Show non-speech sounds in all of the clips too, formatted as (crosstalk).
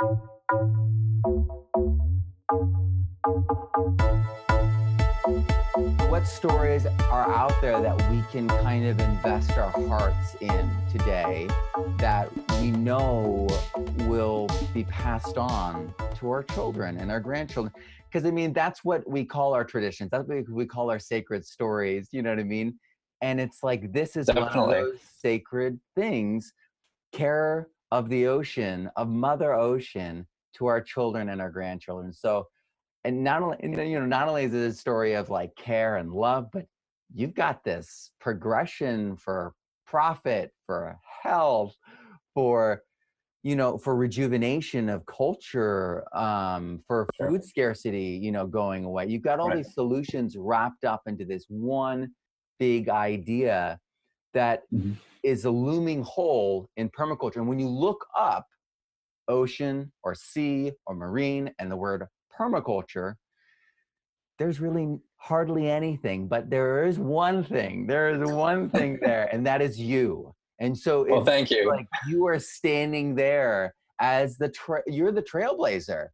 What stories are out there that we can kind of invest our hearts in today that we know will be passed on to our children and our grandchildren? Because I mean, that's what we call our traditions. That's what we call our sacred stories. You know what I mean? And it's like this is Definitely. one of those sacred things. Care of the ocean, of Mother Ocean, to our children and our grandchildren. So, and not only you know, not only is it a story of like care and love, but you've got this progression for profit, for health, for you know, for rejuvenation of culture, um, for food scarcity, you know, going away. You've got all Right. these solutions wrapped up into this one big idea that is a looming hole in permaculture. And when you look up ocean or sea or marine and the word permaculture, there's really hardly anything, but there is one thing. There is one thing (laughs) there, and that is you. And so Well, it's thank you. like you are standing there as the tra- you're the trailblazer.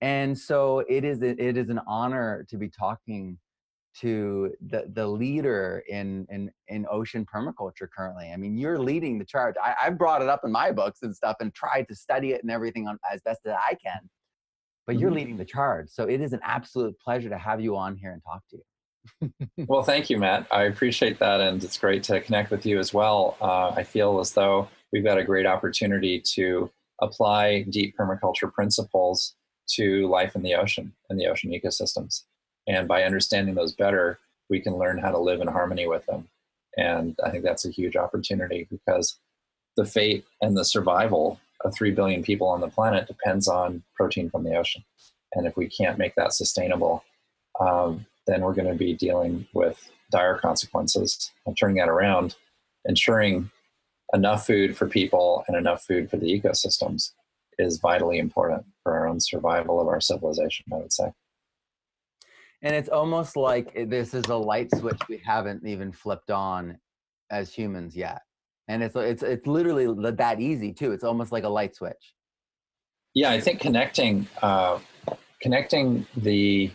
And so it is. It is an honor to be talking to the the leader in in in ocean permaculture currently. I mean, you're leading the charge. I, I brought it up in my books and stuff and tried to study it and everything on as best as I can. But you're Mhm. leading the charge. So it is an absolute pleasure to have you on here and talk to you. (laughs) Well, thank you, Matt. I appreciate that, and it's great to connect with you as well. Uh, I feel as though we've got a great opportunity to apply deep permaculture principles to life in the ocean and the ocean ecosystems. And by understanding those better, we can learn how to live in harmony with them. And I think that's a huge opportunity because the fate and the survival of 3 billion people on the planet depends on protein from the ocean. And if we can't make that sustainable, um, then we're going to be dealing with dire consequences and turning that around, ensuring enough food for people and enough food for the ecosystems is vitally important for our own survival of our civilization, I would say. And it's almost like this is a light switch we haven't even flipped on as humans yet. And it's it's it's literally that easy too. It's almost like a light switch. Yeah, I think connecting uh, connecting the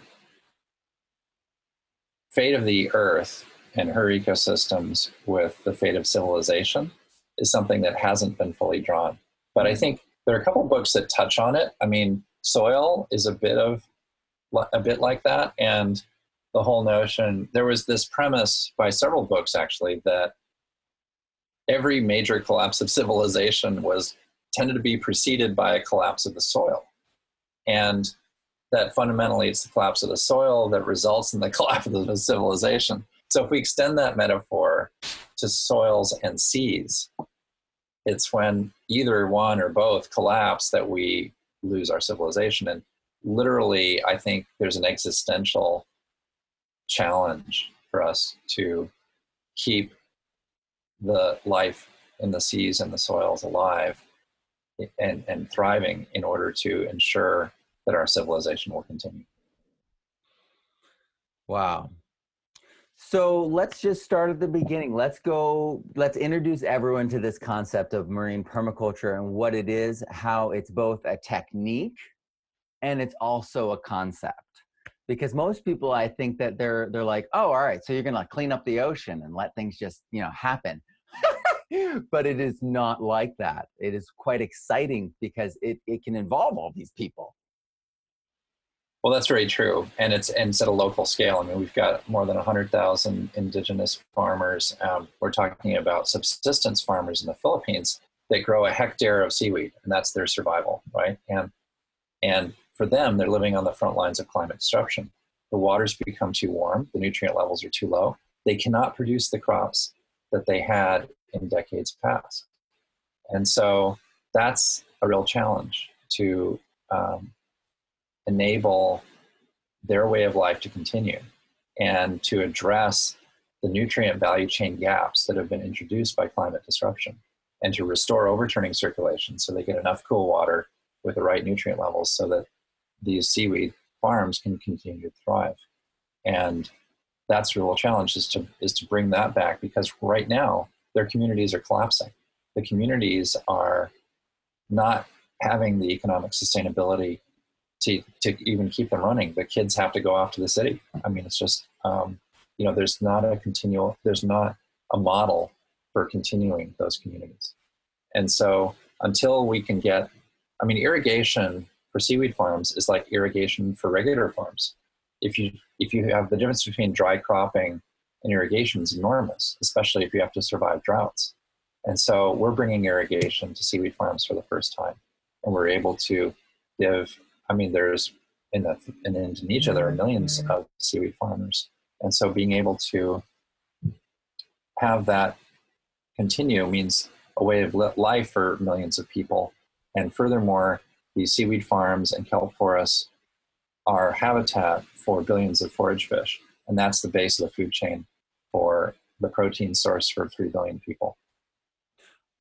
fate of the Earth and her ecosystems with the fate of civilization is something that hasn't been fully drawn. But I think there are a couple books that touch on it. I mean, soil is a bit of a bit like that, and the whole notion. There was this premise by several books actually that every major collapse of civilization was tended to be preceded by a collapse of the soil. And that fundamentally it's the collapse of the soil that results in the (laughs) collapse of the civilization. So if we extend that metaphor to soils and seas, it's when either one or both collapse that we lose our civilization. And literally, I think there's an existential challenge for us to keep the life in the seas and the soils alive and, and thriving in order to ensure that our civilization will continue. Wow. So let's just start at the beginning. Let's go, let's introduce everyone to this concept of marine permaculture and what it is, how it's both a technique and it's also a concept. Because most people, I think that they're they're like, oh, all right, so you're gonna clean up the ocean and let things just you know happen. (laughs) but it is not like that. It is quite exciting because it, it can involve all these people. Well, that's very true, and it's and it's at a local scale. I mean, we've got more than hundred thousand indigenous farmers. Um, we're talking about subsistence farmers in the Philippines that grow a hectare of seaweed, and that's their survival, right? And and for them, they're living on the front lines of climate disruption. The waters become too warm, the nutrient levels are too low. They cannot produce the crops that they had in decades past, and so that's a real challenge to um, enable their way of life to continue and to address the nutrient value chain gaps that have been introduced by climate disruption and to restore overturning circulation so they get enough cool water with the right nutrient levels so that these seaweed farms can continue to thrive and that's the real challenge is to is to bring that back because right now their communities are collapsing the communities are not having the economic sustainability to, to even keep them running. The kids have to go off to the city. I mean, it's just, um, you know, there's not a continual, there's not a model for continuing those communities. And so until we can get, I mean, irrigation for seaweed farms is like irrigation for regular farms. If you if you have the difference between dry cropping and irrigation is enormous, especially if you have to survive droughts. And so we're bringing irrigation to seaweed farms for the first time, and we're able to give. I mean, there's in the in Indonesia there are millions mm-hmm. of seaweed farmers, and so being able to have that continue means a way of life for millions of people. And furthermore, these seaweed farms and kelp forests are habitat for billions of forage fish. And that's the base of the food chain for the protein source for 3 billion people.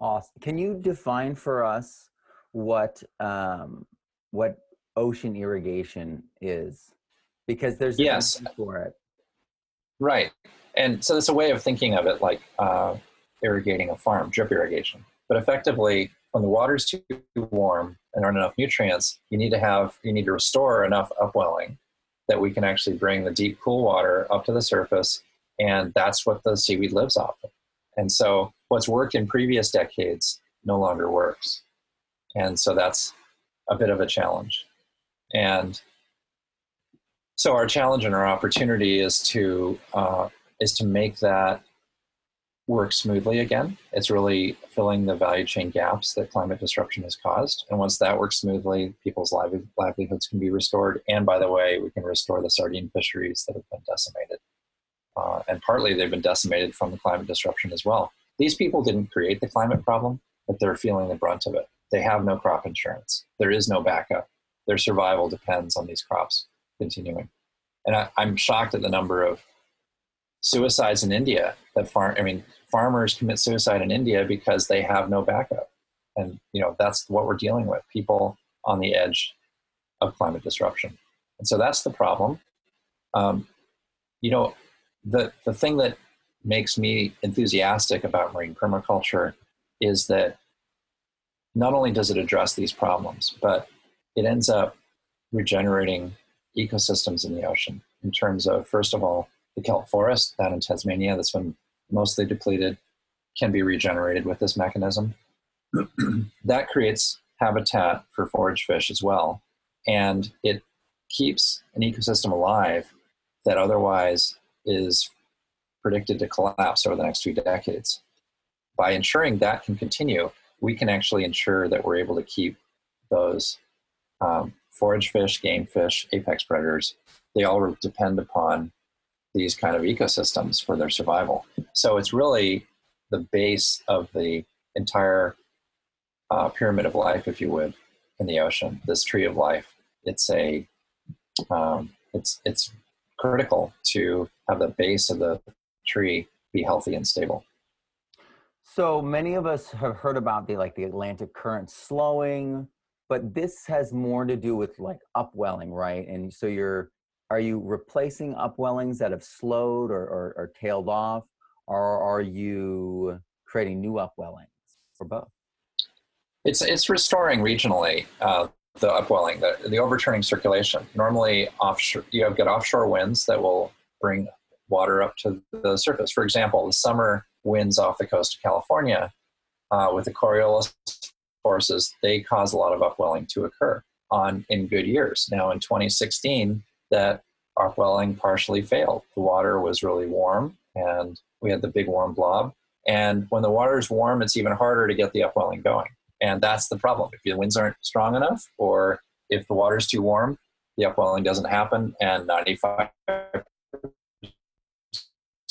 Awesome. Can you define for us what um, what ocean irrigation is? Because there's yes for it. Right. And so it's a way of thinking of it like uh, irrigating a farm, drip irrigation. But effectively, when the water's too warm and aren't enough nutrients, you need to have you need to restore enough upwelling that we can actually bring the deep cool water up to the surface, and that's what the seaweed lives off of. And so, what's worked in previous decades no longer works, and so that's a bit of a challenge. And so, our challenge and our opportunity is to uh, is to make that work smoothly again. It's really filling the value chain gaps that climate disruption has caused. And once that works smoothly, people's livelihoods can be restored. And by the way, we can restore the sardine fisheries that have been decimated. Uh, and partly they've been decimated from the climate disruption as well. These people didn't create the climate problem, but they're feeling the brunt of it. They have no crop insurance. There is no backup. Their survival depends on these crops continuing. And I, I'm shocked at the number of suicides in India that farm I mean farmers commit suicide in India because they have no backup. And you know that's what we're dealing with people on the edge of climate disruption. And so that's the problem. Um, you know, the the thing that makes me enthusiastic about marine permaculture is that not only does it address these problems, but it ends up regenerating ecosystems in the ocean in terms of, first of all, the kelp forest down in Tasmania that's been mostly depleted can be regenerated with this mechanism. (clears throat) that creates habitat for forage fish as well. And it keeps an ecosystem alive that otherwise is predicted to collapse over the next few decades. By ensuring that can continue, we can actually ensure that we're able to keep those um, forage fish, game fish, apex predators. They all depend upon these kind of ecosystems for their survival. So it's really the base of the entire uh, pyramid of life, if you would, in the ocean. This tree of life. It's a um, it's it's critical to have the base of the tree be healthy and stable. So many of us have heard about the like the Atlantic current slowing, but this has more to do with like upwelling, right? And so you're are you replacing upwellings that have slowed or, or, or tailed off, or are you creating new upwellings, or both? It's it's restoring regionally uh, the upwelling, the, the overturning circulation. Normally, offshore you have got offshore winds that will bring water up to the surface. For example, the summer winds off the coast of California uh, with the Coriolis forces, they cause a lot of upwelling to occur on in good years. Now, in 2016, that upwelling partially failed. The water was really warm and we had the big warm blob. And when the water is warm, it's even harder to get the upwelling going. And that's the problem. If the winds aren't strong enough, or if the water is too warm, the upwelling doesn't happen, and 95%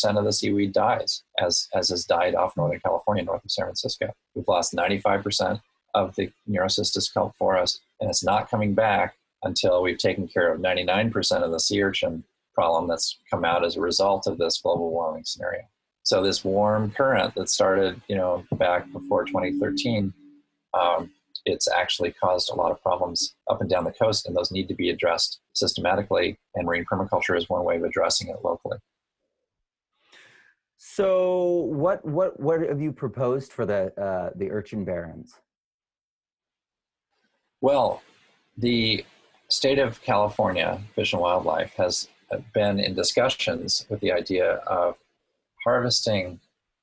of the seaweed dies, as, as has died off Northern California, north of San Francisco. We've lost 95% of the Nereocystis kelp forest, and it's not coming back until we've taken care of 99% of the sea urchin problem that's come out as a result of this global warming scenario. So this warm current that started, you know, back before 2013, um, it's actually caused a lot of problems up and down the coast, and those need to be addressed systematically. And marine permaculture is one way of addressing it locally. So, what what what have you proposed for the uh, the urchin barrens? Well, the state of California Fish and Wildlife has been in discussions with the idea of harvesting.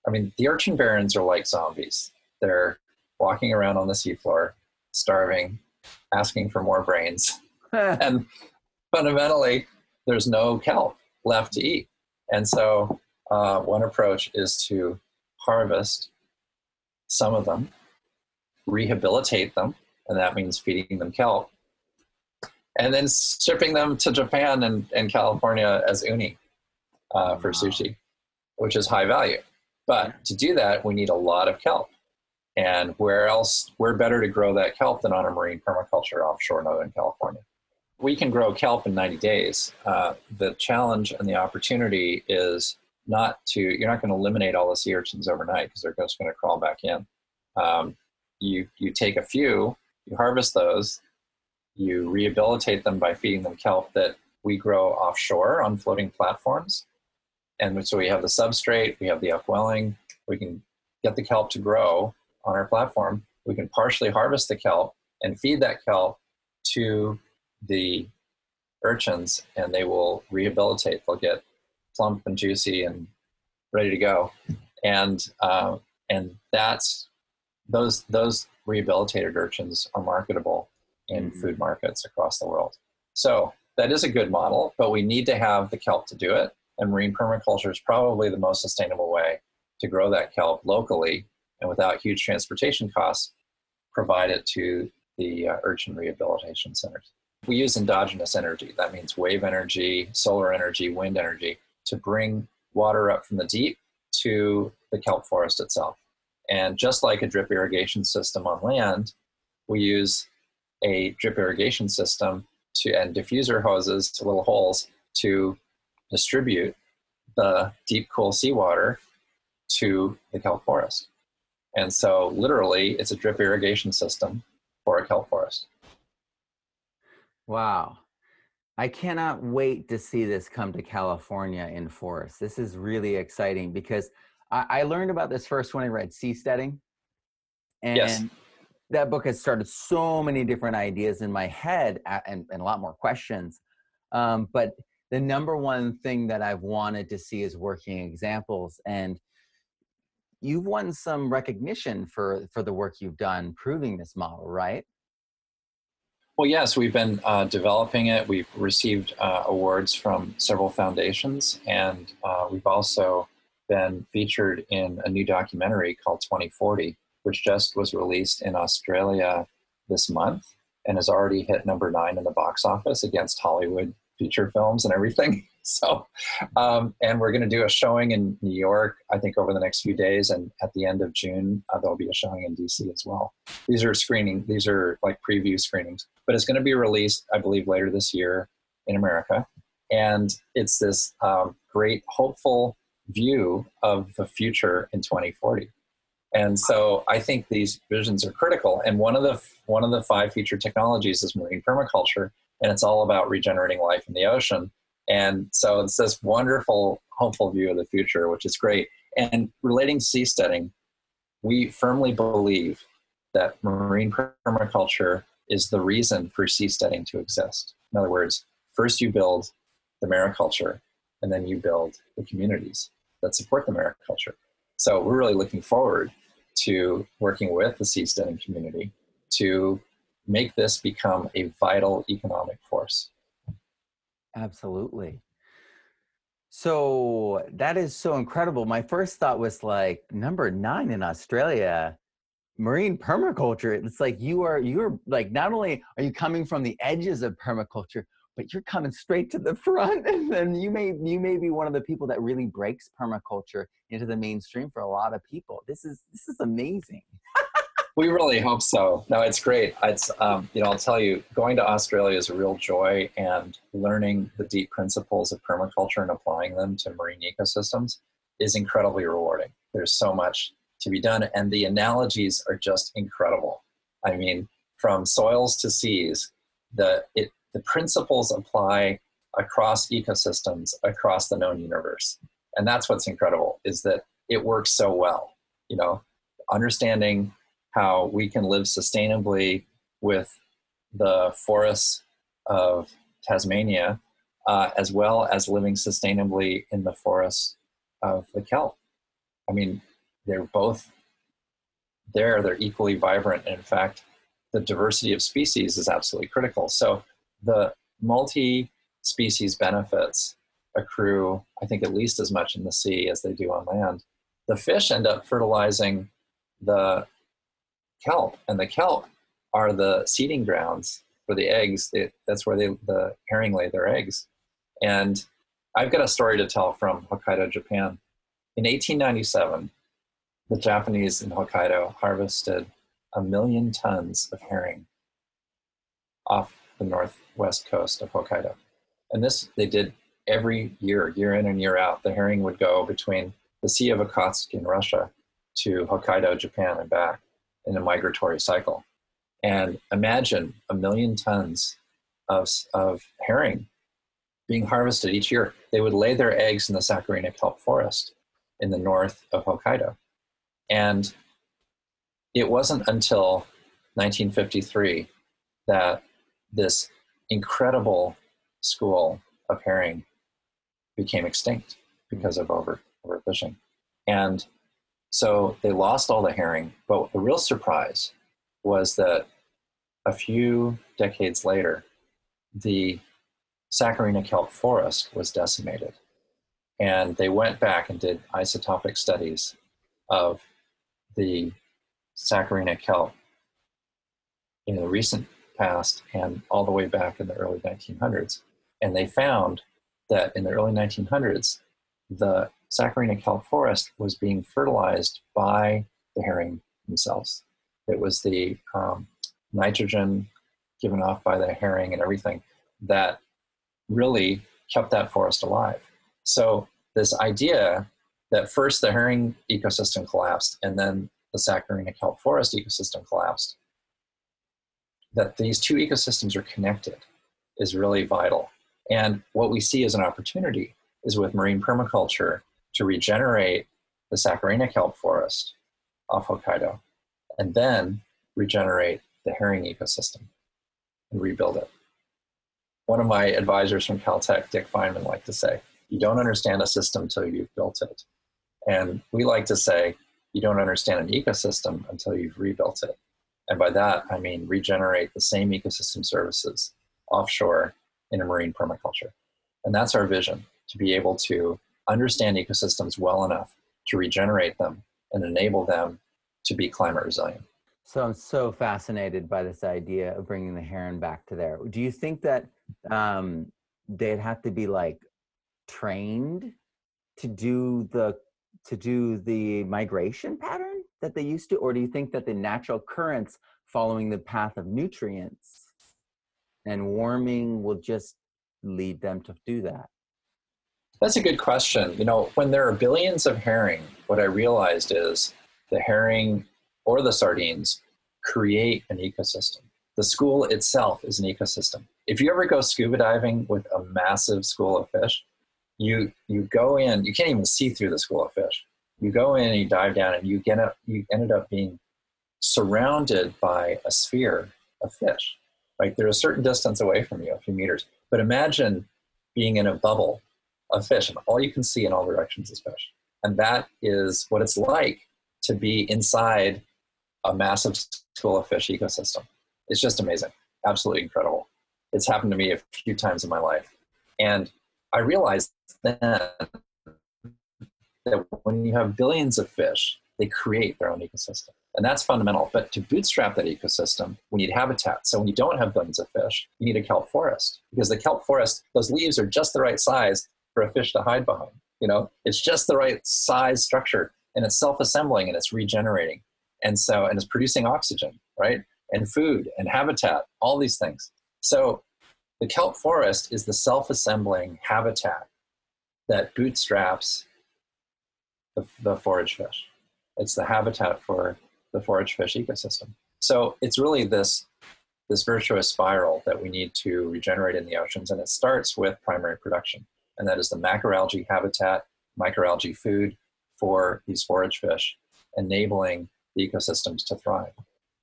I mean, the urchin barrens are like zombies. They're walking around on the seafloor, starving, asking for more brains. (laughs) and fundamentally, there's no kelp left to eat. And so, uh, one approach is to harvest some of them, rehabilitate them, and that means feeding them kelp, and then shipping them to Japan and, and California as uni uh, for wow. sushi, which is high value. But to do that, we need a lot of kelp. And where else, where better to grow that kelp than on a marine permaculture offshore Northern California? We can grow kelp in 90 days. Uh, the challenge and the opportunity is not to, you're not going to eliminate all the sea urchins overnight because they're just going to crawl back in. Um, you, you take a few, you harvest those, you rehabilitate them by feeding them kelp that we grow offshore on floating platforms. And so we have the substrate, we have the upwelling, we can get the kelp to grow on our platform. We can partially harvest the kelp and feed that kelp to the urchins and they will rehabilitate. They'll get plump and juicy and ready to go. And, uh, and that's, those, those rehabilitated urchins are marketable in mm-hmm. food markets across the world. So that is a good model, but we need to have the kelp to do it. And marine permaculture is probably the most sustainable way to grow that kelp locally and without huge transportation costs, provide it to the uh, urchin rehabilitation centers. We use endogenous energy. That means wave energy, solar energy, wind energy to bring water up from the deep to the kelp forest itself. And just like a drip irrigation system on land, we use a drip irrigation system to and diffuser hoses to little holes to distribute the deep cool seawater to the kelp forest. And so literally it's a drip irrigation system for a kelp forest. Wow. I cannot wait to see this come to California in forest. This is really exciting because I, I learned about this first when I read Seasteading. And yes that book has started so many different ideas in my head and, and a lot more questions. Um, but the number one thing that I've wanted to see is working examples. And you've won some recognition for, for the work you've done proving this model, right? Well, yes, we've been uh, developing it. We've received uh, awards from several foundations, and uh, we've also been featured in a new documentary called 2040, which just was released in Australia this month and has already hit number nine in the box office against Hollywood feature films and everything. (laughs) So, um, and we're going to do a showing in New York, I think, over the next few days. And at the end of June, uh, there'll be a showing in DC as well. These are screening, these are like preview screenings, but it's going to be released, I believe, later this year in America. And it's this um, great, hopeful view of the future in 2040. And so I think these visions are critical. And one of the one of the five future technologies is marine permaculture, and it's all about regenerating life in the ocean. And so it's this wonderful, hopeful view of the future, which is great. And relating seasteading, we firmly believe that marine permaculture is the reason for seasteading to exist. In other words, first you build the mariculture, and then you build the communities that support the mariculture. So we're really looking forward to working with the seasteading community to make this become a vital economic force. Absolutely. So that is so incredible. My first thought was like number nine in Australia, marine permaculture. It's like you are you're like not only are you coming from the edges of permaculture, but you're coming straight to the front (laughs) and then you may you may be one of the people that really breaks permaculture into the mainstream for a lot of people. This is this is amazing. We really hope so. No it's great. It's um, you know i'll tell you going to australia is a real joy and learning the deep principles of permaculture and applying them to marine ecosystems is incredibly rewarding. There's so much to be done and the analogies are just incredible. I mean from soils to seas the it the principles apply across ecosystems across the known universe and that's what's incredible is that it works so well you know understanding how we can live sustainably with the forests of Tasmania, uh, as well as living sustainably in the forests of the kelp. I mean, they're both there, they're equally vibrant. And in fact, the diversity of species is absolutely critical. So the multi species benefits accrue, I think, at least as much in the sea as they do on land. The fish end up fertilizing the kelp, and the kelp are the seeding grounds for the eggs. That's where they, the herring lay their eggs. And I've got a story to tell from Hokkaido, Japan. In 1897, the Japanese in Hokkaido harvested a million tons of herring off the northwest coast of Hokkaido. And this they did every year, year in and year out. The herring would go between the Sea of Okhotsk in Russia to Hokkaido, Japan, and back in a migratory cycle. And imagine a million tons of, of herring being harvested each year. They would lay their eggs in the Saccharina kelp forest in the north of Hokkaido. And it wasn't until 1953 that this incredible school of herring became extinct because of over overfishing. And so they lost all the herring. But the real surprise was that a few decades later, the Saccharina kelp forest was decimated. And they went back and did isotopic studies of the Saccharina kelp in the recent past and all the way back in the early 1900s. And they found that in the early 1900s, the Saccharina kelp forest was being fertilized by the herring themselves. It was the um, nitrogen given off by the herring and everything that really kept that forest alive. So, this idea that first the herring ecosystem collapsed and then the Saccharina kelp forest ecosystem collapsed, that these two ecosystems are connected is really vital. And what we see as an opportunity is with marine permaculture to regenerate the Saccharina kelp forest off Hokkaido and then regenerate the herring ecosystem and rebuild it. One of my advisors from Caltech, Dick Feynman, liked to say, you don't understand a system until you've built it. And we like to say, you don't understand an ecosystem until you've rebuilt it. And by that, I mean regenerate the same ecosystem services offshore in a marine permaculture. And that's our vision to be able to understand ecosystems well enough to regenerate them and enable them to be climate resilient. So I'm so fascinated by this idea of bringing the herring back to there. Do you think that um, they'd have to be like trained to do the to do the migration pattern that they used to, or do you think that the natural currents following the path of nutrients and warming will just lead them to do that? That's a good question. You know, when there are billions of herring, what I realized is the herring or the sardines create an ecosystem. The school itself is an ecosystem. If you ever go scuba diving with a massive school of fish, you you go in, you can't even see through the school of fish. You go in and you dive down and you get up you ended up being surrounded by a sphere of fish. Right? They're a certain distance away from you, a few meters. But imagine being in a bubble of fish, and all you can see in all directions is fish. And that is what it's like to be inside a massive school of fish ecosystem. It's just amazing, absolutely incredible. It's happened to me a few times in my life. And I realized then that when you have billions of fish, they create their own ecosystem. And that's fundamental. But to bootstrap that ecosystem, we need habitat. So when you don't have billions of fish, you need a kelp forest because the kelp forest, those leaves are just the right size for a fish to hide behind. You know, it's just the right size structure and it's self-assembling and it's regenerating. And so, and it's producing oxygen, right? And food and habitat, all these things. So the kelp forest is the self-assembling habitat that bootstraps the, the forage fish. It's the habitat for the forage fish ecosystem. So it's really this this virtuous spiral that we need to regenerate in the oceans, and it starts with primary production and that is the macroalgae habitat, microalgae food for these forage fish, enabling the ecosystems to thrive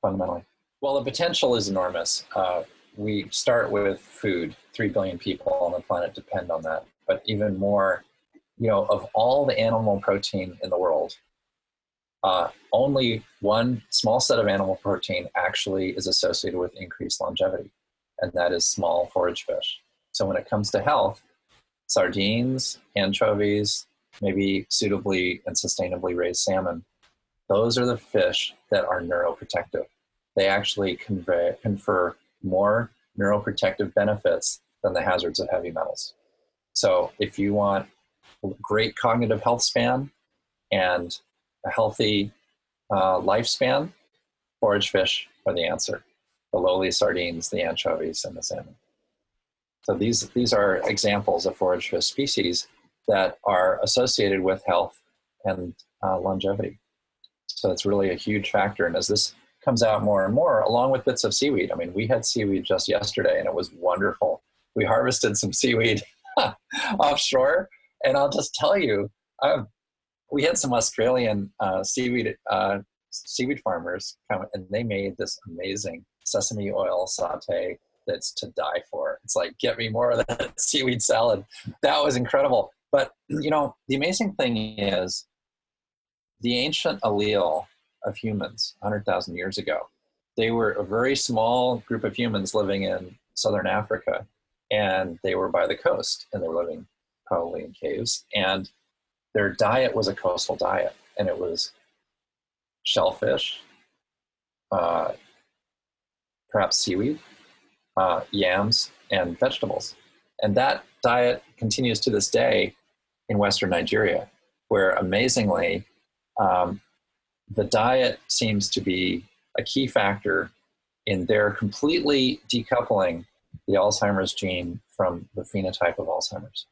fundamentally. Well, the potential is enormous. Uh, we start with food. Three billion people on the planet depend on that. But even more, you know, of all the animal protein in the world, uh, only one small set of animal protein actually is associated with increased longevity, and that is small forage fish. So when it comes to health, sardines, anchovies, maybe suitably and sustainably raised salmon, those are the fish that are neuroprotective. They actually convey, confer more neuroprotective benefits than the hazards of heavy metals. So if you want great cognitive health span and a healthy uh, lifespan, forage fish are the answer. The lowly sardines, the anchovies, and the salmon. So these, these are examples of forage fish species that are associated with health and uh, longevity. So it's really a huge factor. And as this comes out more and more, along with bits of seaweed, I mean, we had seaweed just yesterday and it was wonderful. We harvested some seaweed (laughs) offshore. And I'll just tell you, we had some Australian uh, seaweed uh, seaweed farmers come and they made this amazing sesame oil saute that's to die for. It's like, get me more of that (laughs) seaweed salad. That was incredible. But, you know, the amazing thing is the ancient allele of humans 100,000 years ago, they were a very small group of humans living in southern Africa, and they were by the coast, and they were living probably in caves. And their diet was a coastal diet, and it was shellfish, uh, perhaps seaweed, uh, yams, and vegetables. And that diet continues to this day in Western Nigeria, where amazingly, um, the diet seems to be a key factor in their completely decoupling the Alzheimer's gene from the phenotype of Alzheimer's.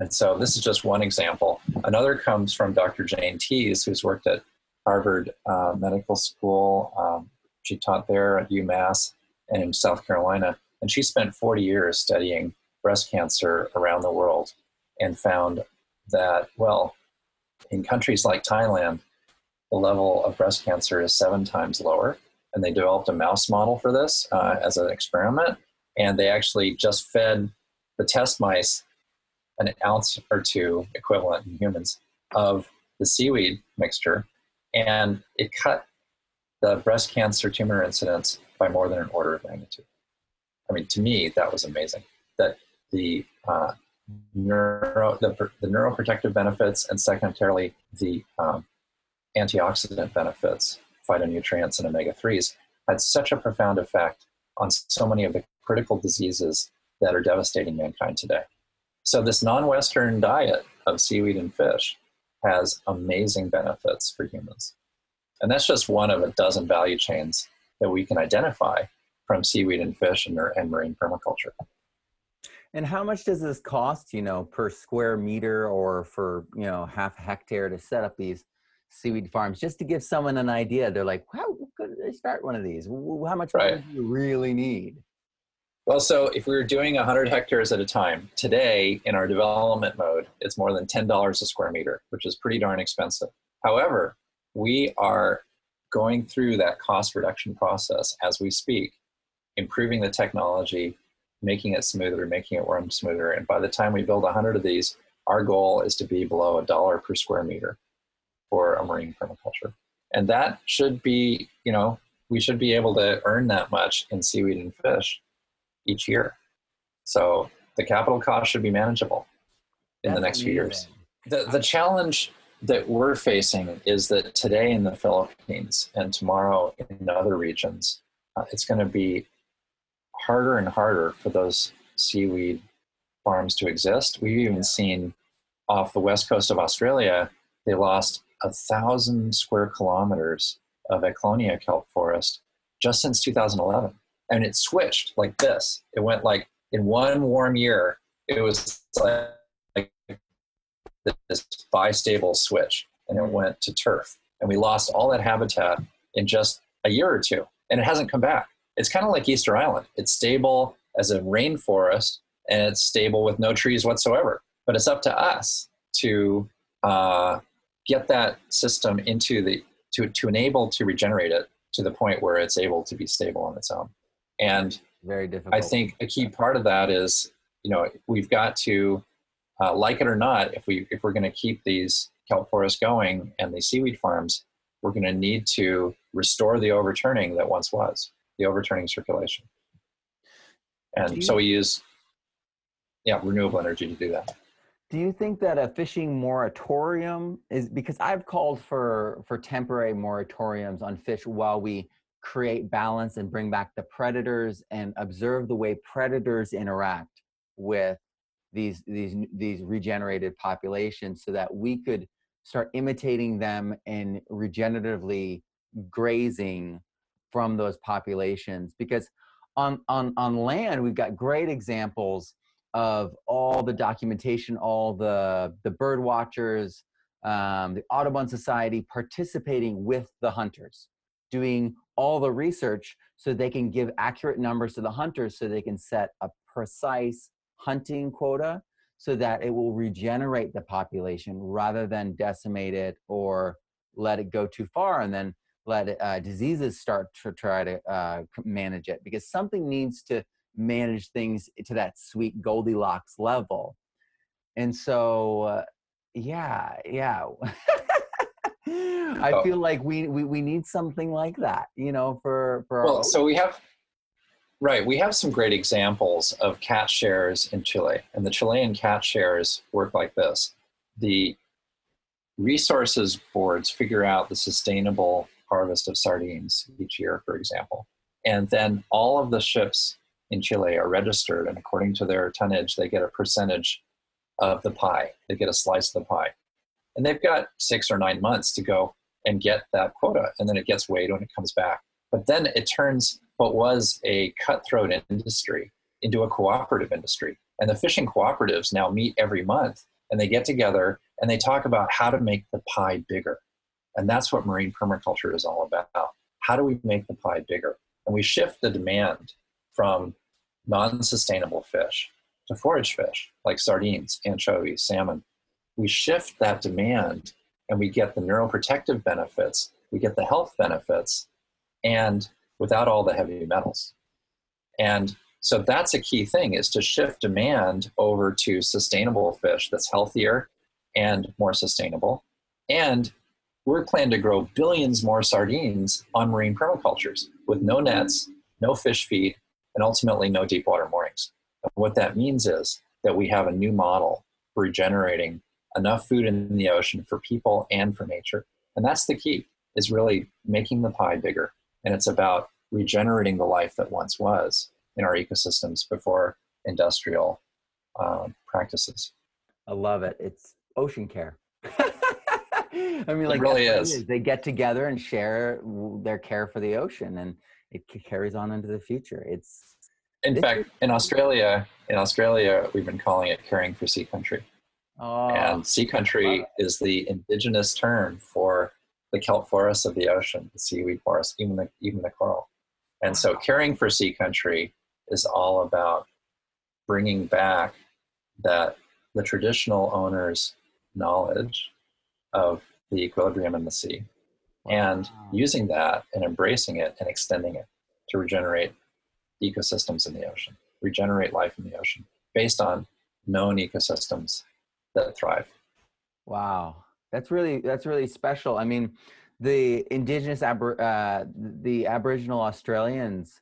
And so this is just one example. Another comes from Dr. Jane Teas, who's worked at Harvard uh, Medical School. Um, she taught there at UMass and in South Carolina. And she spent 40 years studying breast cancer around the world and found that, well, in countries like Thailand, the level of breast cancer is seven times lower. And they developed a mouse model for this uh, as an experiment. And they actually just fed the test mice an ounce or two equivalent in humans of the seaweed mixture. And it cut the breast cancer tumor incidence by more than an order of magnitude. I mean, to me, that was amazing. That the uh, neuro, the, the neuroprotective benefits, and secondarily the um, antioxidant benefits, phytonutrients and omega threes, had such a profound effect on so many of the critical diseases that are devastating mankind today. So this non-Western diet of seaweed and fish has amazing benefits for humans. And that's just one of a dozen value chains that we can identify from seaweed and fish and, and marine permaculture. And how much does this cost, you know, per square meter or for, you know, half a hectare to set up these seaweed farms? Just to give someone an idea, they're like, how could I start one of these? How much right. do you really need? Well, so if we were doing 100 hectares at a time, today in our development mode, it's more than $10 a square meter, which is pretty darn expensive. However, we are going through that cost reduction process as we speak, improving the technology, making it smoother, making it run smoother. And by the time we build 100 of these, our goal is to be below a dollar per square meter for a marine permaculture. And that should be, you know, we should be able to earn that much in seaweed and fish each year. So the capital cost should be manageable in That's the next amazing. few years. The, the challenge that we're facing is that today in the Philippines and tomorrow in other regions, uh, it's going to be harder and harder for those seaweed farms to exist. We've even seen off the west coast of Australia, they lost a thousand square kilometers of Ecklonia kelp forest just since 2011 and it switched like this. It went like in one warm year, it was like, this bistable switch, and it went to turf, and we lost all that habitat in just a year or two, and it hasn't come back. It's kind of like Easter Island. It's stable as a rainforest, and it's stable with no trees whatsoever. But it's up to us to uh, get that system into the to to enable to regenerate it to the point where it's able to be stable on its own. And very difficult. I think a key part of that is, you know, we've got to, uh, like it or not, if we if we're going to keep these kelp forests going and these seaweed farms, we're going to need to restore the overturning that once was the overturning circulation. And you, so we use, yeah, renewable energy to do that. Do you think that a fishing moratorium is because I've called for for temporary moratoriums on fish while we create balance and bring back the predators and observe the way predators interact with these these these regenerated populations so that we could start imitating them and regeneratively grazing from those populations. Because on on on land we've got great examples of all the documentation all the the bird watchers um, the audubon society participating with the hunters doing all the research so they can give accurate numbers to the hunters so they can set a precise hunting quota so that it will regenerate the population rather than decimate it or let it go too far and then let uh, diseases start to try to uh, manage it because something needs to manage things to that sweet Goldilocks level. And so, uh, yeah, yeah. (laughs) I oh. feel like we, we we need something like that, you know, for for. Well, so we have, right? We have some great examples of catch shares in Chile, and the Chilean catch shares work like this: the resources boards figure out the sustainable harvest of sardines each year, for example, and then all of the ships in Chile are registered, and according to their tonnage, they get a percentage of the pie. They get a slice of the pie. And they've got six or nine months to go and get that quota, and then it gets weighed when it comes back. But then it turns what was a cutthroat industry into a cooperative industry. And the fishing cooperatives now meet every month and they get together and they talk about how to make the pie bigger. And that's what marine permaculture is all about. How do we make the pie bigger? And we shift the demand from non sustainable fish to forage fish like sardines, anchovies, salmon, we shift that demand and we get the neuroprotective benefits, we get the health benefits, and without all the heavy metals. And so that's a key thing is to shift demand over to sustainable fish that's healthier and more sustainable. And we're planning to grow billions more sardines on marine permacultures with no nets, no fish feed, and ultimately no deep water moorings. And what that means is that we have a new model for regenerating enough food in the ocean for people and for nature. And that's the key, is really making the pie bigger. And it's about regenerating the life that once was in our ecosystems before industrial um, practices. I love it. It's ocean care. (laughs) I mean, like, it really is. is. They get together and share their care for the ocean, and it carries on into the future. It's in fact in Australia. In Australia, we've been calling it caring for sea country. Oh, and ah. sea country is the indigenous term for the kelp forests of the ocean, the seaweed forest, even the, even the coral. And so caring for sea country is all about bringing back that the traditional owners' knowledge of the equilibrium in the sea and using that and embracing it and extending it to regenerate ecosystems in the ocean, regenerate life in the ocean based on known ecosystems that thrive. Wow, that's really that's really special. I mean, the indigenous uh, the Aboriginal Australians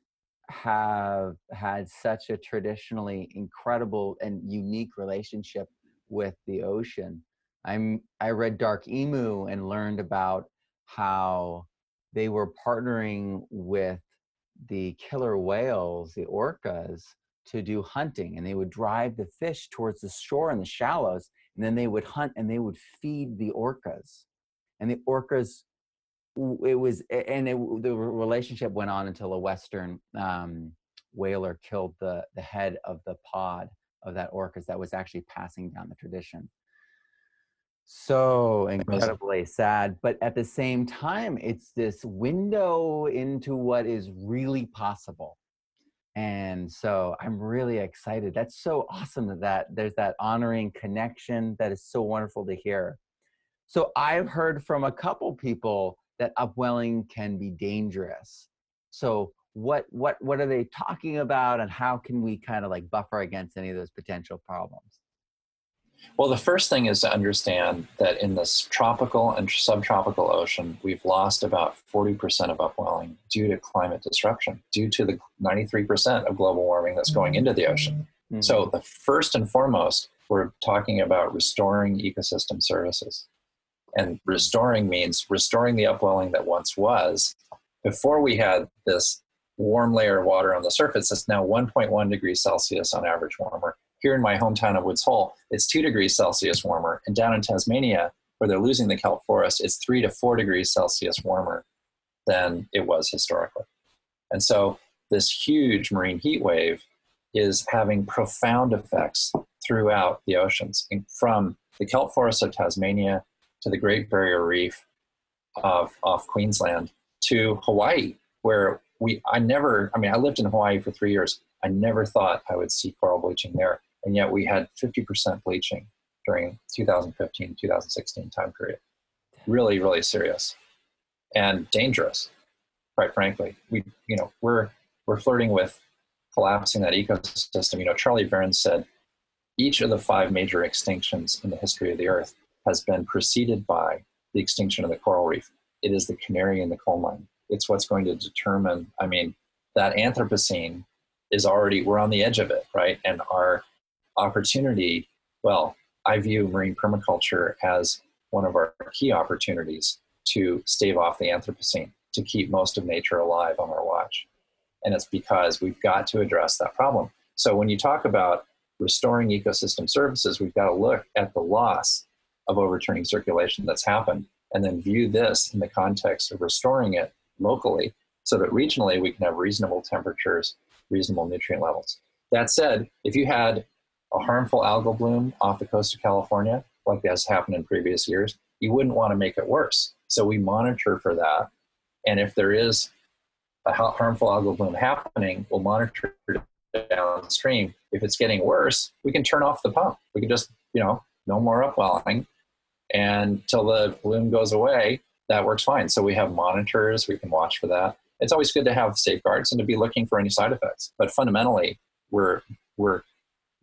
have had such a traditionally incredible and unique relationship with the ocean. I'm I read Dark Emu and learned about how they were partnering with the killer whales, the orcas, to do hunting and they would drive the fish towards the shore in the shallows and then they would hunt and they would feed the orcas. And the orcas it was and it, the relationship went on until a western um, whaler killed the the head of the pod of that orcas that was actually passing down the tradition. So incredibly sad but at the same time it's this window into what is really possible and so i'm really excited. That's so awesome that, that there's that honoring connection that is so wonderful to hear. So i've heard from a couple people that upwelling can be dangerous. So what what what are they talking about and how can we kind of like buffer against any of those potential problems well the first thing is to understand that in this tropical and subtropical ocean we've lost about 40% of upwelling due to climate disruption due to the 93% of global warming that's going into the ocean mm-hmm. so the first and foremost we're talking about restoring ecosystem services and restoring means restoring the upwelling that once was before we had this warm layer of water on the surface, it's now 1.1 degrees Celsius on average warmer. Here in my hometown of Woods Hole, it's 2 degrees Celsius warmer. And down in Tasmania, where they're losing the kelp forest, it's 3 to 4 degrees Celsius warmer than it was historically. And so this huge marine heat wave is having profound effects throughout the oceans, from the kelp forests of Tasmania to the Great Barrier Reef of, off Queensland to Hawaii, where we I never I mean I lived in Hawaii for three years. I never thought I would see coral bleaching there, and yet we had 50% bleaching during 2015 2016 time period. Really, really serious and dangerous, quite frankly. We you know we're we're flirting with collapsing that ecosystem. You know, Charlie Veron said each of the five major extinctions in the history of the Earth has been preceded by the extinction of the coral reef. It is the canary in the coal mine it's what's going to determine i mean that anthropocene is already we're on the edge of it right and our opportunity. Well i view marine permaculture as one of our key opportunities to stave off the anthropocene to keep most of nature alive on our watch. And it's because we've got to address that problem. So when you talk about restoring ecosystem services we've got to look at the loss of overturning circulation that's happened and then view this in the context of restoring it locally so that regionally we can have reasonable temperatures, reasonable nutrient levels. That said, if you had a harmful algal bloom off the coast of California, like has happened in previous years, you wouldn't want to make it worse. So we monitor for that. And if there is a harmful algal bloom happening, we'll monitor downstream. If it's getting worse, we can turn off the pump. We can just, you know, no more upwelling. And till the bloom goes away, that works fine. So we have monitors, we can watch for that. It's always good to have safeguards and to be looking for any side effects. But fundamentally, we're we're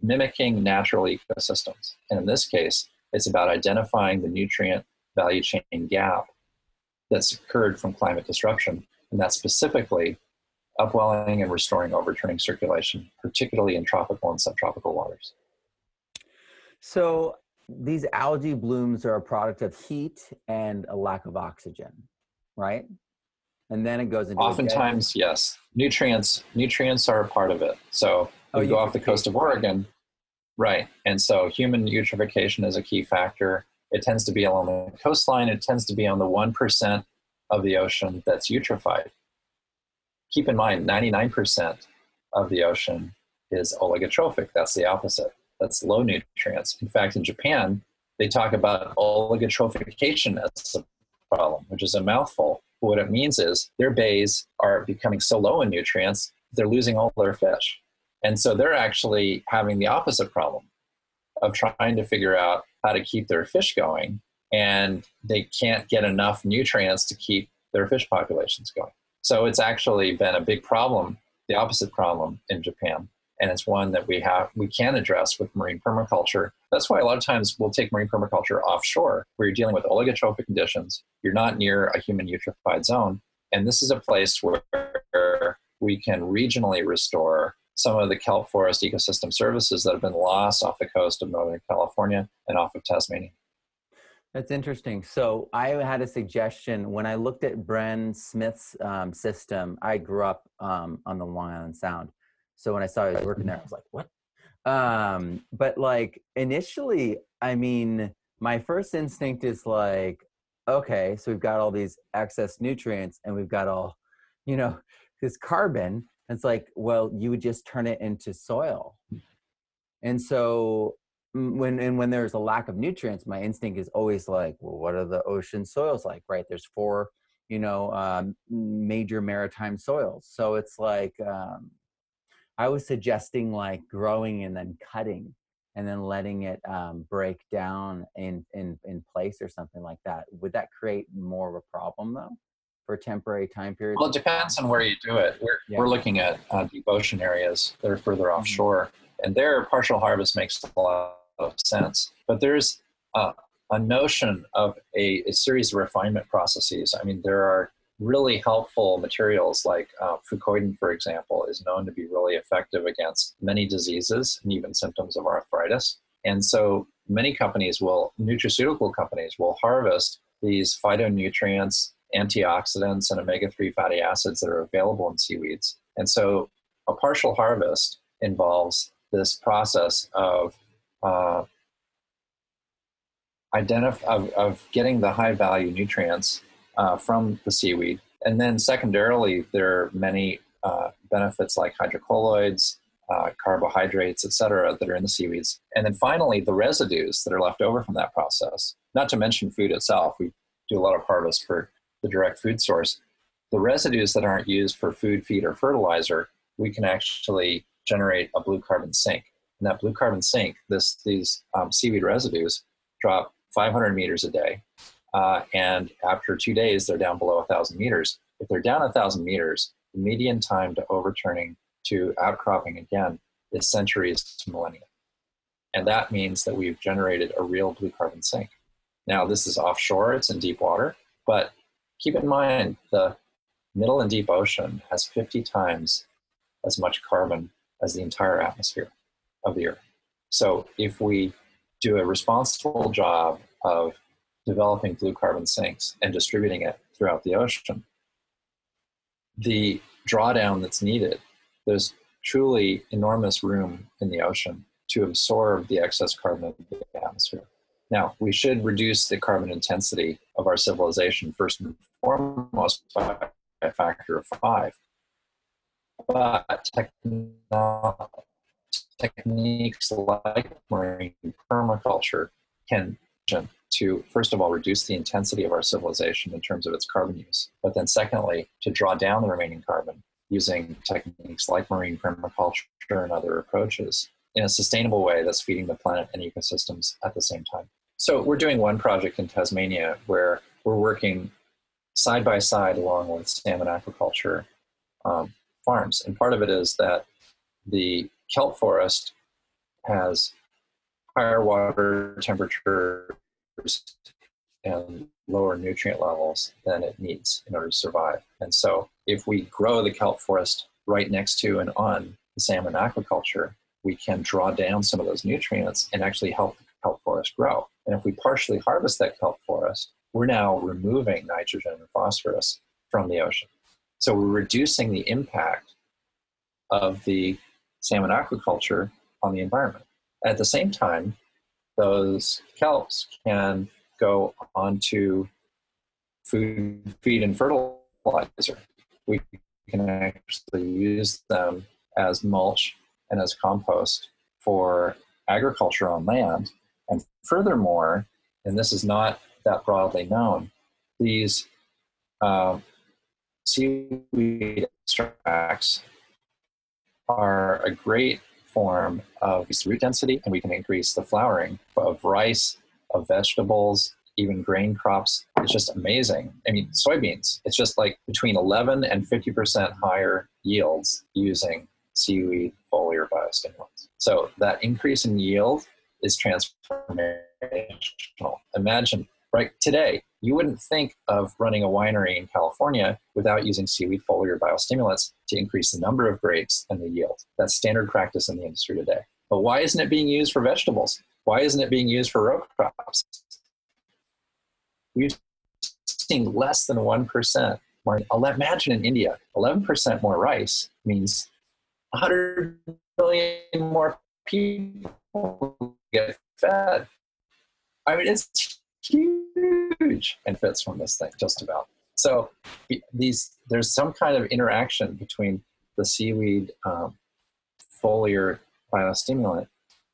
mimicking natural ecosystems. And in this case, it's about identifying the nutrient value chain gap that's occurred from climate disruption. And that's specifically upwelling and restoring overturning circulation, particularly in tropical and subtropical waters. So these algae blooms are a product of heat and a lack of oxygen, right? And then it goes into oftentimes yes, nutrients nutrients are a part of it. So oh, we go off the coast of Oregon, right? And so human eutrophication is a key factor. It tends to be along the coastline. It tends to be on the one percent of the ocean that's eutrophied. Keep in mind, ninety nine percent of the ocean is oligotrophic. That's the opposite that's low nutrients. In fact, in Japan, they talk about oligotrophication as a problem, which is a mouthful. What it means is their bays are becoming so low in nutrients, they're losing all their fish. And so they're actually having the opposite problem of trying to figure out how to keep their fish going, and they can't get enough nutrients to keep their fish populations going. So it's actually been a big problem, the opposite problem in Japan and it's one that we have we can address with marine permaculture. That's why a lot of times we'll take marine permaculture offshore, where you're dealing with oligotrophic conditions. You're not near a human eutrophied zone, and this is a place where we can regionally restore some of the kelp forest ecosystem services that have been lost off the coast of Northern California and off of Tasmania. That's interesting. So I had a suggestion when I looked at Bren Smith's um, system. I grew up um, on the Long Island Sound, so when I saw he was working there, I was like, what? Um, but like initially, I mean, my first instinct is like, okay, so we've got all these excess nutrients and we've got all, you know, this carbon. It's like, well, you would just turn it into soil. And so when and when there's a lack of nutrients, my instinct is always like, well, what are the ocean soils like? Right? There's four, you know, um, major maritime soils. So it's like um, I was suggesting like growing and then cutting and then letting it um, break down in, in, in place or something like that. Would that create more of a problem though? For a temporary time period? Well, it depends on where you do it. We're, Yeah. we're looking at uh, deep ocean areas that are further Mm-hmm. offshore, and there partial harvest makes a lot of sense. But there's uh, a notion of a, a series of refinement processes. I mean, there are really helpful materials like uh, fucoidan, for example, is known to be really effective against many diseases and even symptoms of arthritis. And so many companies will, nutraceutical companies will harvest these phytonutrients, antioxidants, and omega 3 fatty acids that are available in seaweeds. And so a partial harvest involves this process of uh, of, of getting the high value nutrients uh, from the seaweed. And then secondarily, there are many uh, benefits like hydrocolloids, uh, carbohydrates, et cetera, that are in the seaweeds. And then finally, the residues that are left over from that process, not to mention food itself. We do a lot of harvest for the direct food source. The residues that aren't used for food, feed, or fertilizer, we can actually generate a blue carbon sink. And that blue carbon sink, this, these um, seaweed residues, drop 500 meters a day. Uh, and after two days, they're down below 1,000 meters. If they're down 1,000 meters, the median time to overturning to outcropping again is centuries to millennia. And that means that we've generated a real blue carbon sink. Now, this is offshore, it's in deep water, but keep in mind the middle and deep ocean has 50 times as much carbon as the entire atmosphere of the Earth. So if we do a responsible job of developing blue carbon sinks and distributing it throughout the ocean, the drawdown that's needed, there's truly enormous room in the ocean to absorb the excess carbon of the atmosphere. Now, we should reduce the carbon intensity of our civilization first and foremost by a factor of five. But techniques like marine permaculture can to first of all reduce the intensity of our civilization in terms of its carbon use, but then secondly to draw down the remaining carbon using techniques like marine permaculture and other approaches in a sustainable way that's feeding the planet and ecosystems at the same time. So we're doing one project in Tasmania where we're working side by side along with salmon aquaculture um, farms, and part of it is that the kelp forest has higher water temperatures and lower nutrient levels than it needs in order to survive. And so, if we grow the kelp forest right next to and on the salmon aquaculture, we can draw down some of those nutrients and actually help kelp forest grow. And if we partially harvest that kelp forest, we're now removing nitrogen and phosphorus from the ocean. So, we're reducing the impact of the salmon aquaculture on the environment. At the same time, those kelps can go onto food, feed, and fertilizer. We can actually use them as mulch and as compost for agriculture on land. Furthermore, and this is not that broadly known, these uh, seaweed extracts are a great form of root density, and we can increase the flowering of rice, of vegetables, even grain crops. It's just amazing. I mean, soybeans, it's just like between 11 and 50% higher yields using seaweed foliar biostimulants. So that increase in yield is transformational. Imagine, right today, you wouldn't think of running a winery in California without using seaweed foliar biostimulants to increase the number of grapes and the yield. That's standard practice in the industry today. But why isn't it being used for vegetables? Why isn't it being used for row crops? We've seen less than 1% more. Imagine in India, 11% more rice means 100 million more people get fed. I mean, it's huge benefits from this thing, just about. So these there's some kind of interaction between the seaweed um, foliar biostimulant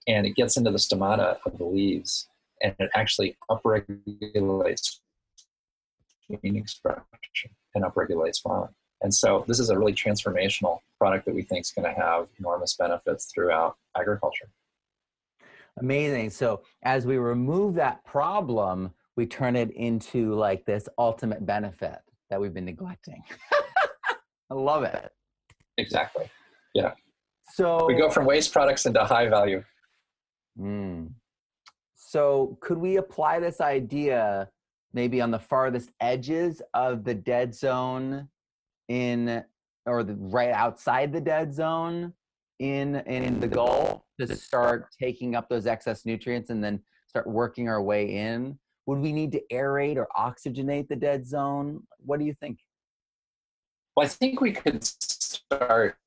and it gets into the stomata of the leaves and it actually upregulates gene expression and upregulates flowering. And so this is a really transformational product that we think is going to have enormous benefits throughout agriculture. Amazing. So as we remove that problem, we turn it into like this ultimate benefit that we've been neglecting. (laughs) I love it. Exactly. Yeah. So we go from waste products into high value. Mm. So could we apply this idea maybe on the farthest edges of the dead zone in or the right outside the dead zone in in the Gulf to start taking up those excess nutrients and then start working our way in? Would we need to aerate or oxygenate the dead zone? What do you think? Well, I think we could start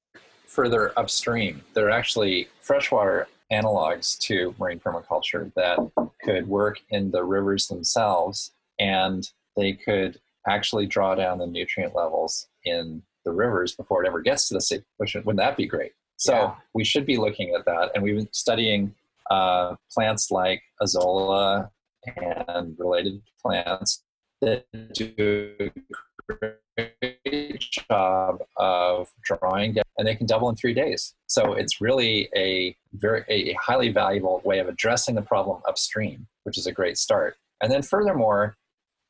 further upstream. There are actually freshwater analogs to marine permaculture that could work in the rivers themselves and they could actually draw down the nutrient levels in the rivers before it ever gets to the sea. Which wouldn't that be great? So yeah. we should be looking at that, and we've been studying uh, plants like azolla and related plants that do a great job of drawing down, and they can double in three days. So it's really a very a highly valuable way of addressing the problem upstream, which is a great start. And then furthermore,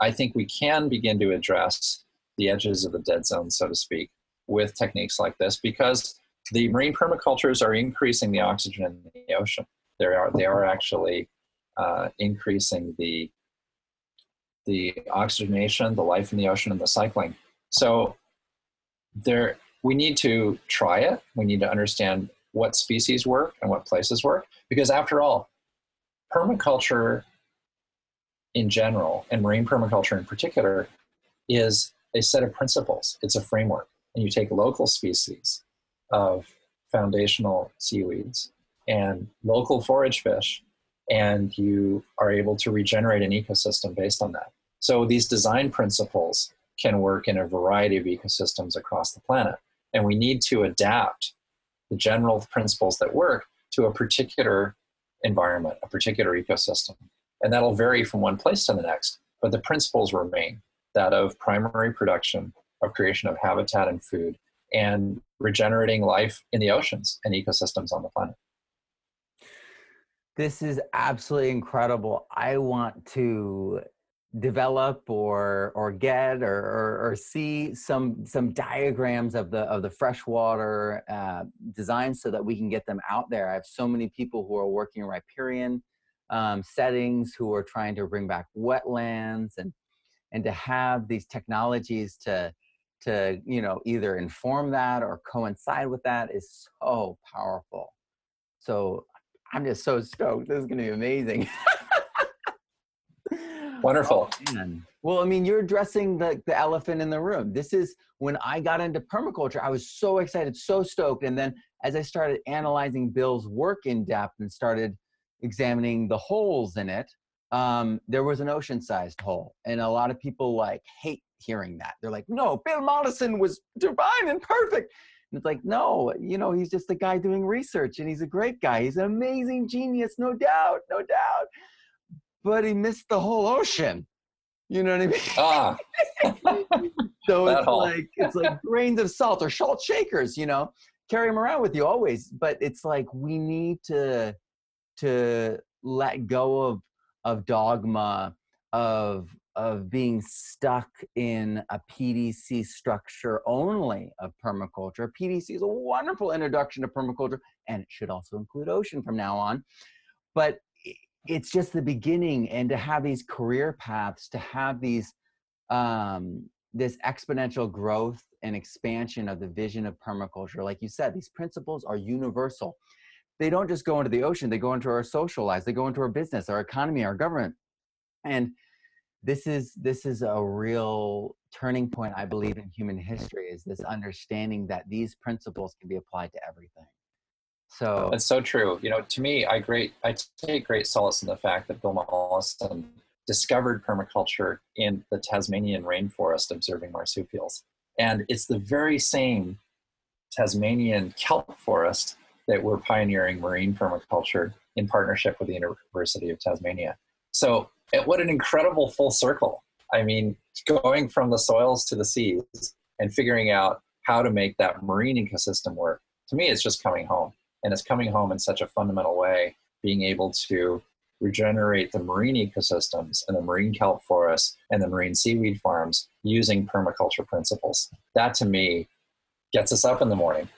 I think we can begin to address the edges of the dead zone, so to speak, with techniques like this because the marine permacultures are increasing the oxygen in the ocean. They are they are actually uh, increasing the the oxygenation, the life in the ocean, and the cycling. So there, we need to try it. We need to understand what species work and what places work, because after all, permaculture in general and marine permaculture in particular is a set of principles. It's a framework, and you take local species of foundational seaweeds and local forage fish and you are able to regenerate an ecosystem based on that. So these design principles can work in a variety of ecosystems across the planet. And we need to adapt the general principles that work to a particular environment, a particular ecosystem. And that'll vary from one place to the next, but the principles remain that of primary production, of creation of habitat and food, and regenerating life in the oceans and ecosystems on the planet. This is absolutely incredible. I want to develop or or get or, or, or see some some diagrams of the of the freshwater uh, designs so that we can get them out there. I have so many people who are working in riparian um, settings who are trying to bring back wetlands and and to have these technologies to to you know either inform that or coincide with that is so powerful. So I'm just so stoked. This is going to be amazing. (laughs) Wonderful. Oh, well, I mean, you're addressing the, the elephant in the room. This is when I got into permaculture, I was so excited, so stoked. And then as I started analyzing Bill's work in depth and started examining the holes in it, um, there was an ocean sized hole. And a lot of people like hate hearing that. They're like, no, Bill Mollison was divine and perfect. And it's like, no, you know, he's just a guy doing research and he's a great guy. He's an amazing genius, no doubt, no doubt. But he missed the whole ocean. You know what I mean? Ah. (laughs) so it's like it's like grains of salt or salt shakers, you know. Carry them around with you always. But it's like we need to to let go of of dogma of of being stuck in a PDC structure only of permaculture. PDC is a wonderful introduction to permaculture, and it should also include ocean from now on. But it's just the beginning, and to have these career paths, to have these um, this exponential growth and expansion of the vision of permaculture, like you said, these principles are universal. They don't just go into the ocean; they go into our social lives, they go into our business, our economy, our government, and this is this is a real turning point i believe in human history is this understanding that these principles can be applied to everything. So that's so true. You know to me i great i take great solace in the fact that bill mollison discovered permaculture in the tasmanian rainforest observing marsupials. And it's the very same tasmanian kelp forest that we're pioneering marine permaculture in partnership with the university of tasmania so what an incredible full circle. I mean, going from the soils to the seas and figuring out how to make that marine ecosystem work. To me, it's just coming home. And it's coming home in such a fundamental way, being able to regenerate the marine ecosystems and the marine kelp forests and the marine seaweed farms using permaculture principles. That to me gets us up in the morning.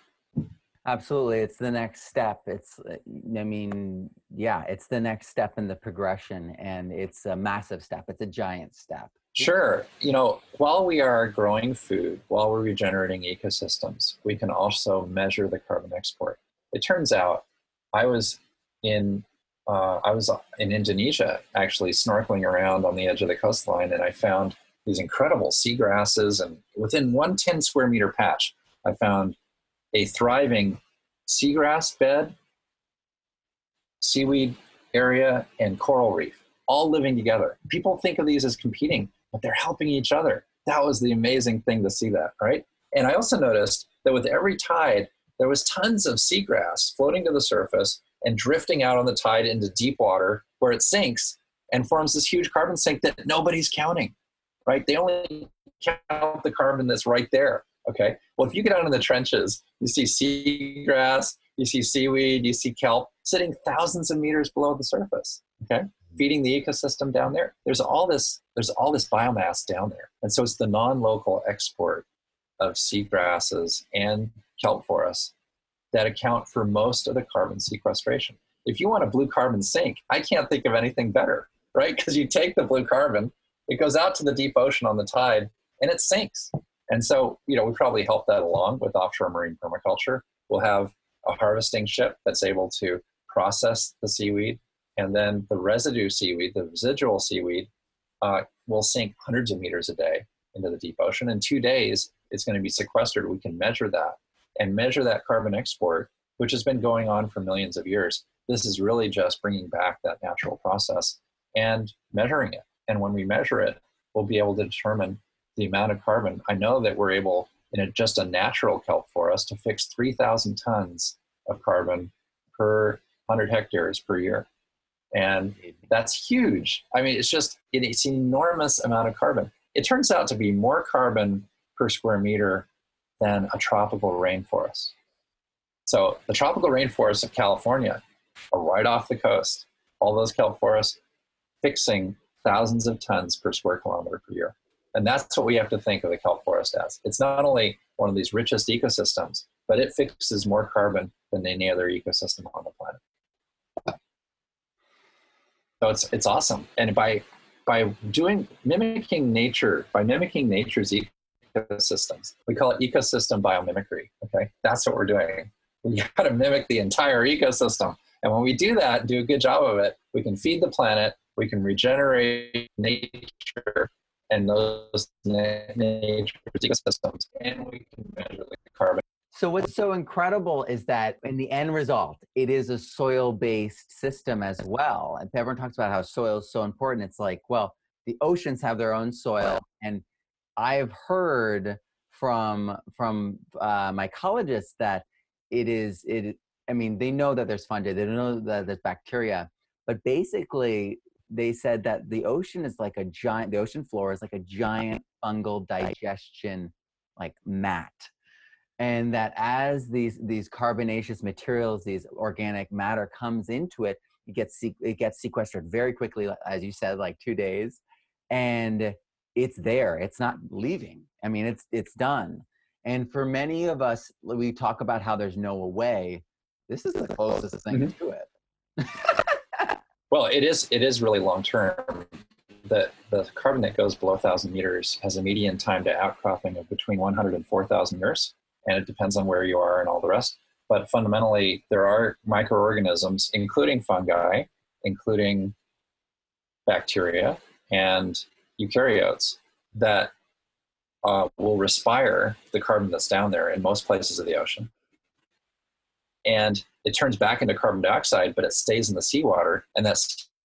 Absolutely. It's the next step. It's, I mean, yeah, it's the next step in the progression and it's a massive step. It's a giant step. Sure. You know, while we are growing food, while we're regenerating ecosystems, we can also measure the carbon export. It turns out I was in uh, I was in Indonesia actually snorkeling around on the edge of the coastline and I found these incredible seagrasses and within one 10 square meter patch I found a thriving seagrass bed, seaweed area, and coral reef, all living together. People think of these as competing, but they're helping each other. That was the amazing thing to see that, right? And I also noticed that with every tide, there was tons of seagrass floating to the surface and drifting out on the tide into deep water where it sinks and forms this huge carbon sink that nobody's counting, right? They only count the carbon that's right there. Okay. Well, if you get out in the trenches, you see seagrass, you see seaweed, you see kelp sitting thousands of meters below the surface. Okay. Feeding the ecosystem down there. There's all this, there's all this biomass down there. And so it's the non-local export of seagrasses and kelp forests that account for most of the carbon sequestration. If you want a blue carbon sink, I can't think of anything better, right? Because you take the blue carbon, it goes out to the deep ocean on the tide, and it sinks. And so, you know, we probably help that along with offshore marine permaculture. We'll have a harvesting ship that's able to process the seaweed, and then the residue seaweed, the residual seaweed, uh, will sink hundreds of meters a day into the deep ocean. In two days, it's going to be sequestered. We can measure that and measure that carbon export, which has been going on for millions of years. This is really just bringing back that natural process and measuring it. And when we measure it, we'll be able to determine the amount of carbon. I know that we're able, in a, just a natural kelp forest, to fix 3,000 tons of carbon per 100 hectares per year. And that's huge. I mean, it's just, it's an enormous amount of carbon. It turns out to be more carbon per square meter than a tropical rainforest. So the tropical rainforests of California are right off the coast. All those kelp forests fixing thousands of tons per square kilometer per year. And that's what we have to think of the kelp forest as. It's not only one of these richest ecosystems, but it fixes more carbon than any other ecosystem on the planet. So it's it's awesome. And by by doing mimicking nature, by mimicking nature's ecosystems. We call it ecosystem biomimicry. Okay, that's what we're doing. We (laughs) got to mimic the entire ecosystem, and when we do that, do a good job of it, we can feed the planet, we can regenerate nature and those nature ecosystems, and we can measure the carbon. So what's so incredible is that in the end result, it is a soil-based system as well. And everyone talks about how soil is so important. It's like, well, the oceans have their own soil, and I've heard from from uh, mycologists that it is it. I mean, they know that there's fungi, they know that there's bacteria, but basically, they said that the ocean is like a giant. The ocean floor is like a giant fungal digestion like mat. And that as these these carbonaceous materials these organic matter comes into it it gets it gets sequestered very quickly as you said like two days and it's there. It's not leaving. I mean it's it's done. And for many of us we talk about how there's no way. This is the closest thing mm-hmm. to it (laughs) well it is it is really long term the the carbon that goes below 1000 meters has a median time to outcropping of between 100 and 4000 years and it depends on where you are and all the rest but fundamentally there are microorganisms including fungi including bacteria and eukaryotes that uh, will respire the carbon that's down there in most places of the ocean. And it turns back into carbon dioxide, but it stays in the seawater, and that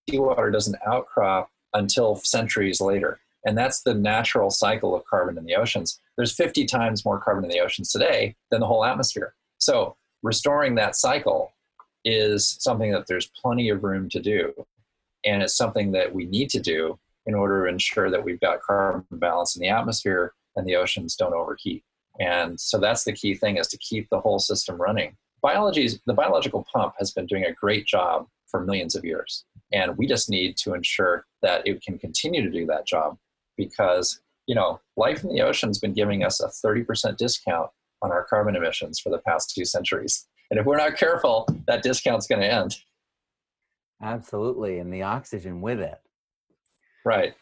seawater doesn't outcrop until centuries later. And that's the natural cycle of carbon in the oceans. There's 50 times more carbon in the oceans today than the whole atmosphere. So restoring that cycle is something that there's plenty of room to do. And it's something that we need to do in order to ensure that we've got carbon balance in the atmosphere and the oceans don't overheat. And so that's the key thing is to keep the whole system running. Biology, the biological pump has been doing a great job for millions of years. And we just need to ensure that it can continue to do that job because, you know, life in the ocean has been giving us a 30% discount on our carbon emissions for the past two centuries. And if we're not careful, that discount's going to end. Absolutely. And the oxygen with it. Right.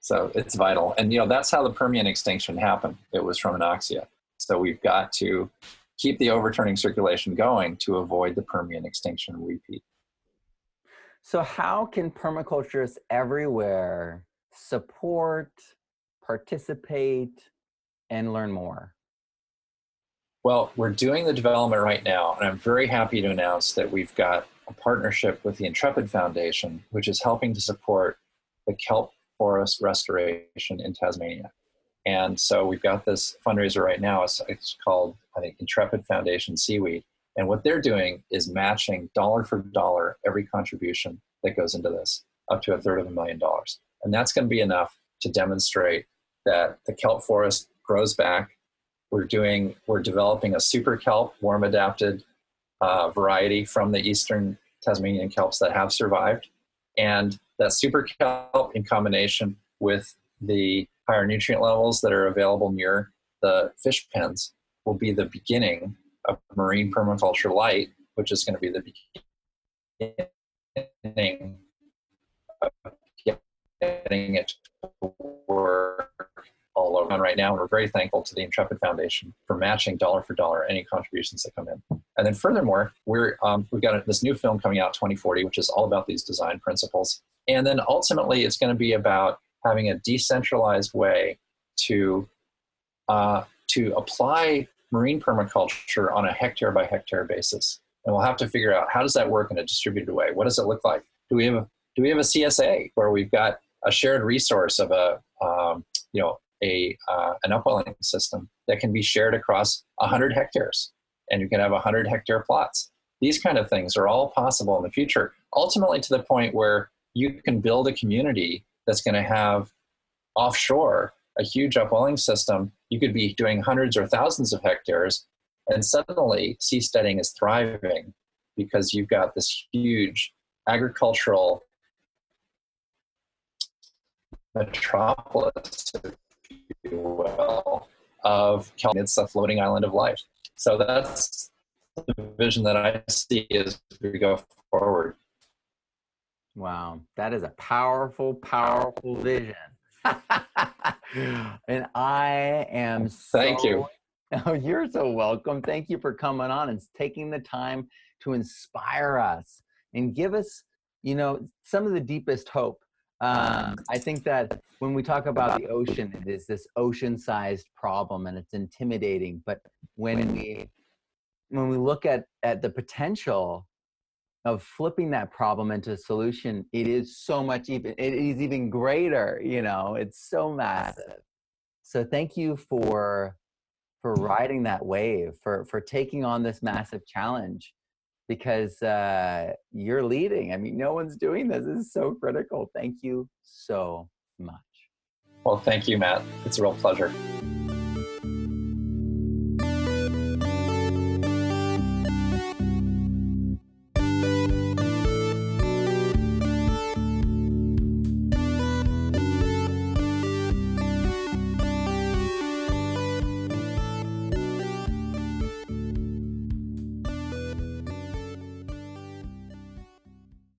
So it's vital. And, you know, that's how the Permian extinction happened. It was from anoxia. So we've got to keep the overturning circulation going to avoid the Permian extinction repeat. So, how can permaculturists everywhere support, participate, and learn more? Well, we're doing the development right now, and I'm very happy to announce that we've got a partnership with the Intrepid Foundation, which is helping to support the kelp forest restoration in Tasmania. And so we've got this fundraiser right now. It's, it's called, I think, Intrepid Foundation Seaweed. And what they're doing is matching dollar for dollar every contribution that goes into this, up to a third of a million dollars. And that's going to be enough to demonstrate that the kelp forest grows back. We're doing, we're developing a super kelp, warm adapted uh, variety from the eastern Tasmanian kelps that have survived. And that super kelp in combination with the higher nutrient levels that are available near the fish pens will be the beginning of marine permaculture light, which is going to be the beginning of getting it to work all over right now. And we're very thankful to the Intrepid Foundation for matching dollar for dollar any contributions that come in. And then furthermore, we're, um, we've got this new film coming out, 2040, which is all about these design principles. And then ultimately, it's going to be about having a decentralized way to uh, to apply marine permaculture on a hectare by hectare basis. And we'll have to figure out how does that work in a distributed way. What does it look like? Do we have a, do we have a CSA where we've got a shared resource of a um, you know a uh, an upwelling system that can be shared across 100 hectares, and you can have 100 hectare plots. These kind of things are all possible in the future. Ultimately, to the point where you can build a community that's going to have offshore a huge upwelling system, you could be doing hundreds or thousands of hectares, and suddenly seasteading is thriving because you've got this huge agricultural metropolis, if you will, of California. It's a floating island of life. So that's the vision that I see as we go forward. Wow, that is a powerful, powerful vision. (laughs) and I am so, Thank you. (laughs) Oh, you're so welcome. Thank you for coming on and taking the time to inspire us and give us, you know, some of the deepest hope. Um, I think that when we talk about the ocean, it is this ocean-sized problem and it's intimidating. But when we when we look at at the potential of flipping that problem into a solution, it is so much even, it is even greater, you know, it's so massive. So thank you for, for riding that wave, for, for taking on this massive challenge because uh, you're leading. I mean, no one's doing this. This is so critical. Thank you so much. Well, thank you, Matt. It's a real pleasure.